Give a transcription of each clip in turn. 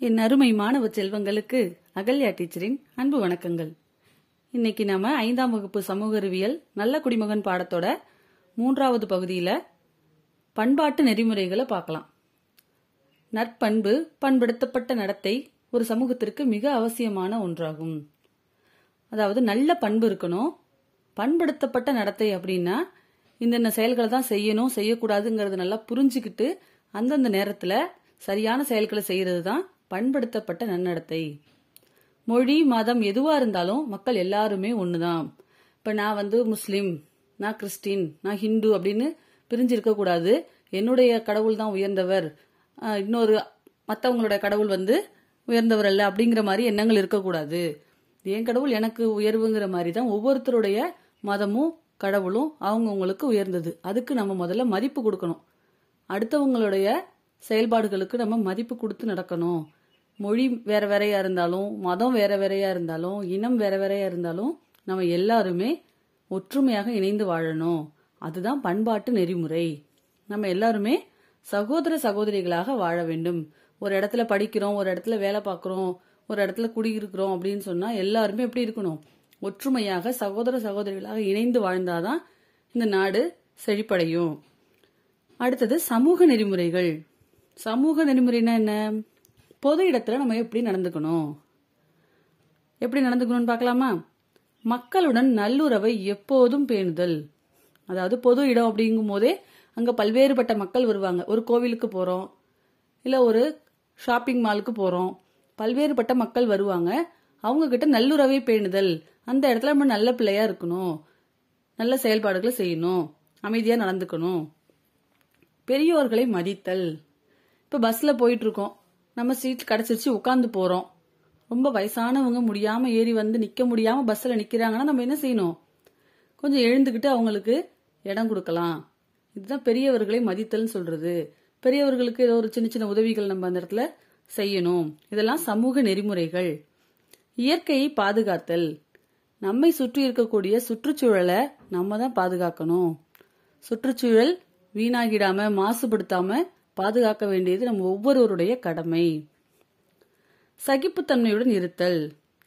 என் அருமை மாணவ செல்வங்களுக்கு அகல்யா டீச்சரின் அன்பு வணக்கங்கள். இன்னைக்கு நாம ஐந்தாம் வகுப்பு சமூக அறிவியல் நல்ல குடிமகன் பாடத்தோட மூன்றாவது பகுதியில பண்பாட்டு நெறிமுறைகளை பார்க்கலாம். நற்பண்பு பண்படுத்தப்பட்ட நடத்தை ஒரு சமூகத்திற்கு மிக அவசியமான ஒன்றாகும். அதாவது நல்ல பண்பு இருக்கணும். பண்படுத்தப்பட்ட நடத்தை அப்படின்னா இந்தந்த செயல்களை தான் செய்யணும் செய்யக்கூடாதுங்கிறது நல்லா புரிஞ்சுக்கிட்டு அந்தந்த நேரத்துல சரியான செயல்களை செய்யறது தான் பண்படுத்தப்பட்ட நன்னடத்தை. மொழி மதம் எதுவா இருந்தாலும் மக்கள் எல்லாருமே ஒண்ணுதான். இப்ப நான் வந்து முஸ்லிம் நான் கிறிஸ்டின் நான் ஹிந்து அப்படின்னு பிரிஞ்சிருக்க கூடாது. என்னுடைய கடவுள் தான் உயர்ந்தவர். இன்னொரு மற்றவங்களுடைய கடவுள் வந்து உயர்ந்தவர் அல்ல அப்படிங்கிற மாதிரி எண்ணங்கள் இருக்கக்கூடாது என் கடவுள் எனக்கு உயர்வுங்கிற மாதிரி தான் ஒவ்வொருத்தருடைய மதமும் கடவுளும் அவங்கவுங்களுக்கு உயர்ந்தது. அதுக்கு நம்ம முதல்ல மதிப்பு கொடுக்கணும். அடுத்தவங்களுடைய செயல்பாடுகளுக்கு நம்ம மதிப்பு கொடுத்து நடக்கணும். மொழி வேற வேறையா இருந்தாலும் மதம் வேற வேறையா இருந்தாலும் இனம் வேற வேறையா இருந்தாலும் நம்ம எல்லாருமே ஒற்றுமையாக இணைந்து வாழணும். அதுதான் பண்பாட்டு நெறிமுறை. நம்ம எல்லாருமே சகோதர சகோதரிகளாக வாழ வேண்டும். ஒரு இடத்துல படிக்கிறோம் ஒரு இடத்துல வேலை பார்க்குறோம் ஒரு இடத்துல குடியிருக்கிறோம் அப்படின்னு சொன்னா எல்லாருமே எப்படி இருக்கணும்? ஒற்றுமையாக சகோதர சகோதரிகளாக இணைந்து வாழ்ந்தாதான் இந்த நாடு செழிப்படையும். அடுத்தது சமூக நெறிமுறைகள். சமூக நெறிமுறைனா என்ன? பொது இடத்துல நம்ம எப்படி நடந்துக்கணும்? எப்படி நடந்துக்கணும்னு பார்க்கலாமா? மக்களுடன் நல்லுறவை எப்போதும் பேணுதல். அதாவது பொது இடம் அப்படிங்கும் போதே அங்கே பல்வேறுபட்ட மக்கள் வருவாங்க. ஒரு கோவிலுக்கு போகிறோம் இல்லை ஒரு ஷாப்பிங் மாலுக்கு போகிறோம் பல்வேறுபட்ட மக்கள் வருவாங்க. அவங்கக்கிட்ட நல்லுறவை பேணுதல். அந்த இடத்துல நம்ம நல்ல பிள்ளையாக இருக்கணும். நல்ல செயல்பாடுகளை செய்யணும். அமைதியாக நடந்துக்கணும். பெரியோர்களை மதித்தல். இப்போ பஸ்ஸில் போயிட்டுருக்கோம் நம்ம சீட் கிடைச்சிருச்சு உட்காந்து போறோம். ரொம்ப வயசானவங்க முடியாம ஏறி வந்து நிக்க முடியாம பஸ்ல நிக்கிறாங்கன்னா நம்ம என்ன செய்யணும்? கொஞ்சம் எழுந்துக்கிட்டு அவங்களுக்கு இடம் கொடுக்கலாம். இதுதான் பெரியவர்களை மதித்தல்னு சொல்றது. பெரியவர்களுக்கு ஏதோ ஒரு சின்ன சின்ன உதவிகள் நம்ம அந்த இடத்துல செய்யணும். இதெல்லாம் சமூக நெறிமுறைகள். இயற்கையை பாதுகாத்தல். நம்மை சுற்றி இருக்கக்கூடிய சுற்றுச்சூழலை நம்ம தான் பாதுகாக்கணும். சுற்றுச்சூழல் வீணாகிடாம மாசுபடுத்தாம பாதுகாக்க வேண்டியது நம்ம ஒவ்வொருவருடைய கடமை. சகிப்புத்தன்மையுடன் இருத்தல்.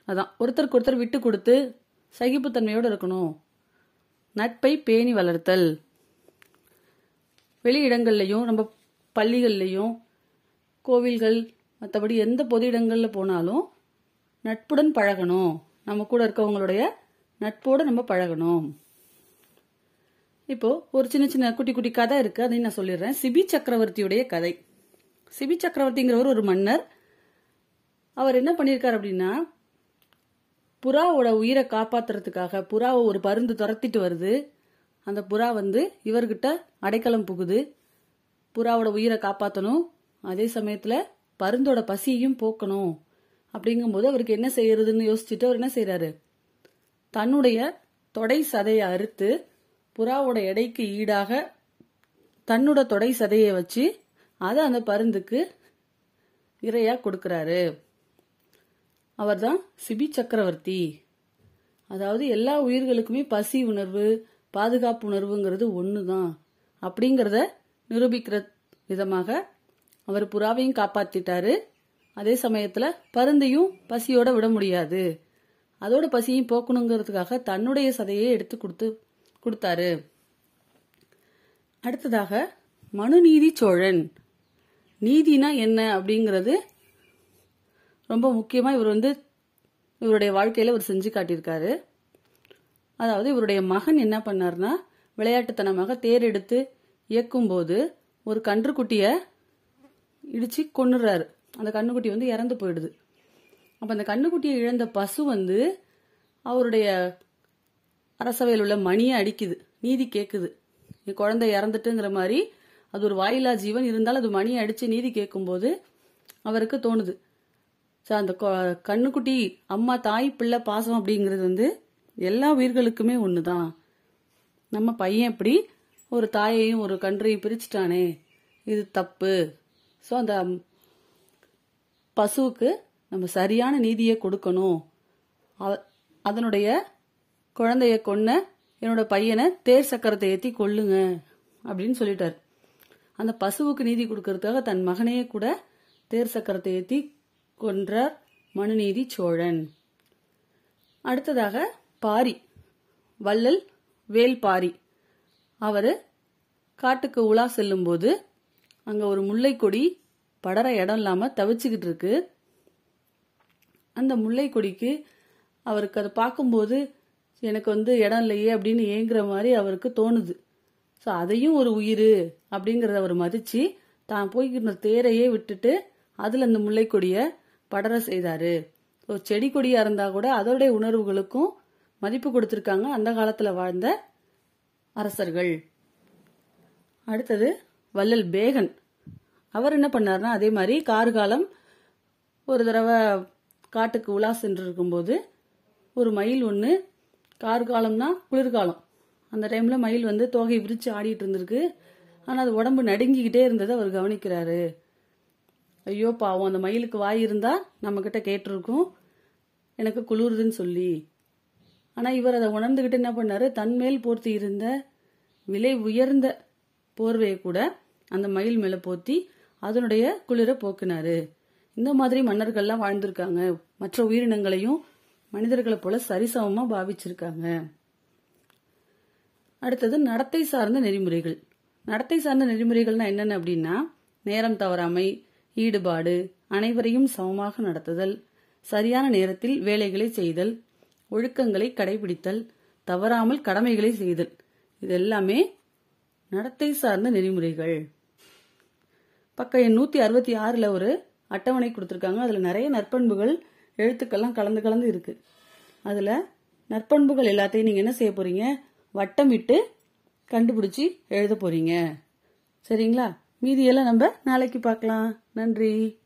அதான் ஒருத்தருக்கு ஒருத்தர் விட்டு கொடுத்து சகிப்புத்தன்மையோடு இருக்கணும். நட்பை பேணி வளர்த்தல். வெளி இடங்கள்லையும் நம்ம பள்ளிகள்லையும் கோவில்கள் மற்றபடி எந்த பொது இடங்களில் போனாலும் நட்புடன் பழகணும். நம்ம கூட இருக்கவங்களுடைய நட்போடு நம்ம பழகணும். இப்போ ஒரு சின்ன சின்ன குட்டி குட்டி கதை இருக்கு. அதையும் நான் சொல்லிடுறேன். சிபி சக்கரவர்த்தியுடைய கதை. சிபி சக்கரவர்த்திங்கிறவர் ஒரு மன்னர். அவர் என்ன பண்ணியிருக்காரு அப்படின்னா புறாவோட உயிரை காப்பாத்துறதுக்காக புறாவை ஒரு பருந்து துரத்திட்டு வருது. அந்த புறா வந்து இவர்கிட்ட அடைக்கலம் புகுது. புறாவோட உயிரை காப்பாற்றணும் அதே சமயத்தில் பருந்தோட பசியையும் போக்கணும். அப்படிங்கும்போது அவருக்கு என்ன செய்யறதுன்னு யோசிச்சுட்டு அவர் என்ன செய்யறாரு தன்னுடைய தொடை சதையை அறுத்து புறாவோட எடைக்கு ஈடாக தன்னோட தொடை சதையை வச்சு அதை அந்த பருந்துக்கு இரையா கொடுக்கறாரு. அவர்தான் சிபி சக்கரவர்த்தி. அதாவது எல்லா உயிர்களுக்குமே பசி உணர்வு பாதுகாப்பு உணர்வுங்கிறது ஒண்ணுதான். அப்படிங்கறத நிரூபிக்கிற விதமாக அவர் புறாவையும் காப்பாத்திட்டாரு. அதே சமயத்துல பருந்தையும் பசியோட விட முடியாது. அதோட பசியும் போக்கணுங்கிறதுக்காக தன்னுடைய சதையை எடுத்து கொடுத்து கொடுத்தாரு. அடுத்ததாக மனுநீதி சோழன். நீதினா என்ன அப்படிங்கிறது ரொம்ப முக்கியமா இவர் வந்து இவருடைய வாழ்க்கையில இவர் செஞ்சு காட்டியிருக்காரு. அதாவது இவருடைய மகன் என்ன பண்ணார்னா விளையாட்டுத்தனமாக தேர் எடுத்து இயக்கும்போது ஒரு கன்றுக்குட்டிய இடிச்சு கொண்டுறாரு அந்த கண்ணுக்குட்டி வந்து இறந்து போயிடுது. அப்ப அந்த கண்ணுக்குட்டியை இழந்த பசு வந்து அவருடைய அரசவையில் உள்ள மணியை அடிக்குது. நீதி கேட்குது என் குழந்தை இறந்துட்டுங்கிற மாதிரி அது ஒரு வாயிலா ஜீவன். இருந்தாலும் அது மணியை அடித்து நீதி கேட்கும்போது அவருக்கு தோணுது. ஸோ அந்த கொ- கண்ணுக்குட்டி அம்மா தாய் பிள்ளை பாசம் அப்படிங்கிறது வந்து எல்லா உயிர்களுக்குமே ஒன்று தான் நம்ம பையன் எப்படி ஒரு தாயையும் ஒரு கன்றையும் பிரிச்சுட்டானே. இது தப்பு. ஸோ அந்த பசுவுக்கு நம்ம சரியான நீதியை கொடுக்கணும். அதனுடைய குழந்தைய கொன்ன என்னோட பையனை தேர் சக்கரத்தை ஏத்தி கொள்ளுங்க அப்படின்னு சொல்லிட்டார். அந்த பசுவுக்கு நீதி கொடுக்கறதுக்காக தன் மகனையே கூட தேர் சக்கரத்தை ஏத்தி கொன்றார் மனுநீதி சோழன். அடுத்ததாக பாரி வள்ளல் வேல் பாரி. அவர் காட்டுக்கு உலா செல்லும்போது அங்கே ஒரு முல்லைக்கொடி படர இடம் இல்லாமல் தவிச்சுக்கிட்டு இருக்கு. அந்த முல்லைக்கொடிக்கு அவருக்கு அதை பார்க்கும்போது எனக்கு வந்து இடம் இல்லையே அப்படின்னு ஏங்குற மாதிரி அவருக்கு தோணுது. ஸோ அதையும் ஒரு உயிர் அப்படிங்கிறத அவர் மதிச்சு தான் போய்க்கிற தேரையே விட்டுட்டு அதில் அந்த முல்லைக்கொடியை படர செய்தாரு. ஸோ செடி கொடியாக இருந்தால் கூட அதோடைய உணர்வுகளுக்கும் மதிப்பு கொடுத்துருக்காங்க அந்த காலத்தில் வாழ்ந்த அரசர்கள். அடுத்தது வள்ளல் பேகன். அவர் என்ன பண்ணார்னா அதே மாதிரி கார்காலம் ஒரு தடவை காட்டுக்கு உலா சென்று இருக்கும்போது ஒரு மயில் ஒன்று கார்காலம்னா குளிர்காலம். அந்த டைமில் மயில் வந்து தோகை விரித்து ஆடிட்டு இருந்திருக்கு. ஆனால் அது உடம்பு நடுங்கிக்கிட்டே இருந்ததை அவர் கவனிக்கிறாரு. ஐயோ பாவம் அந்த மயிலுக்கு வாய் இருந்தால் நம்மக்கிட்ட கேட்டிருக்கும். எனக்கு குளிருதுன்னு சொல்லி. ஆனால் இவர் அதை உணர்ந்துக்கிட்டு என்ன பண்ணாரு? தன்மேல் போர்த்தி இருந்த விலை உயர்ந்த போர்வையை கூட அந்த மயில் மேலே போர்த்தி அதனுடைய குளிரை போக்குனாரு. இந்த மாதிரி மன்னர்கள்லாம் வாழ்ந்திருக்காங்க. மற்ற உயிரினங்களையும் மனிதர்களை போல சரிசமமாக பாவிச்சிருக்காங்க. அடுத்தது நடத்தை சார்ந்த நெறிமுறைகள். நடத்தை சார்ந்த நெறிமுறைகள்னா என்னென்ன அப்படின்னா நேரம் தவறாமை ஈடுபாடு அனைவரையும் சமமாக நடத்துதல் சரியான நேரத்தில் வேலைகளை செய்தல் ஒழுக்கங்களை கடைபிடித்தல் தவறாமல் கடமைகளை செய்தல். இது எல்லாமே நடத்தை சார்ந்த நெறிமுறைகள். பக்கம் எண் நூத்தி அறுபத்தி ஆறுல ஒரு அட்டவணை கொடுத்துருக்காங்க. அதுல நிறைய நற்பண்புகள் எழுத்துக்கள்லாம் கலந்து கலந்து இருக்கு. அதுல நற்பண்புகள் எல்லாத்தையும் நீங்க என்ன செய்ய போறீங்க? வட்டமிட்டு கண்டுபிடிச்சி எழுத போறீங்க. சரிங்களா? மீதியெல்லாம் நம்ம நாளைக்கு பார்க்கலாம். நன்றி.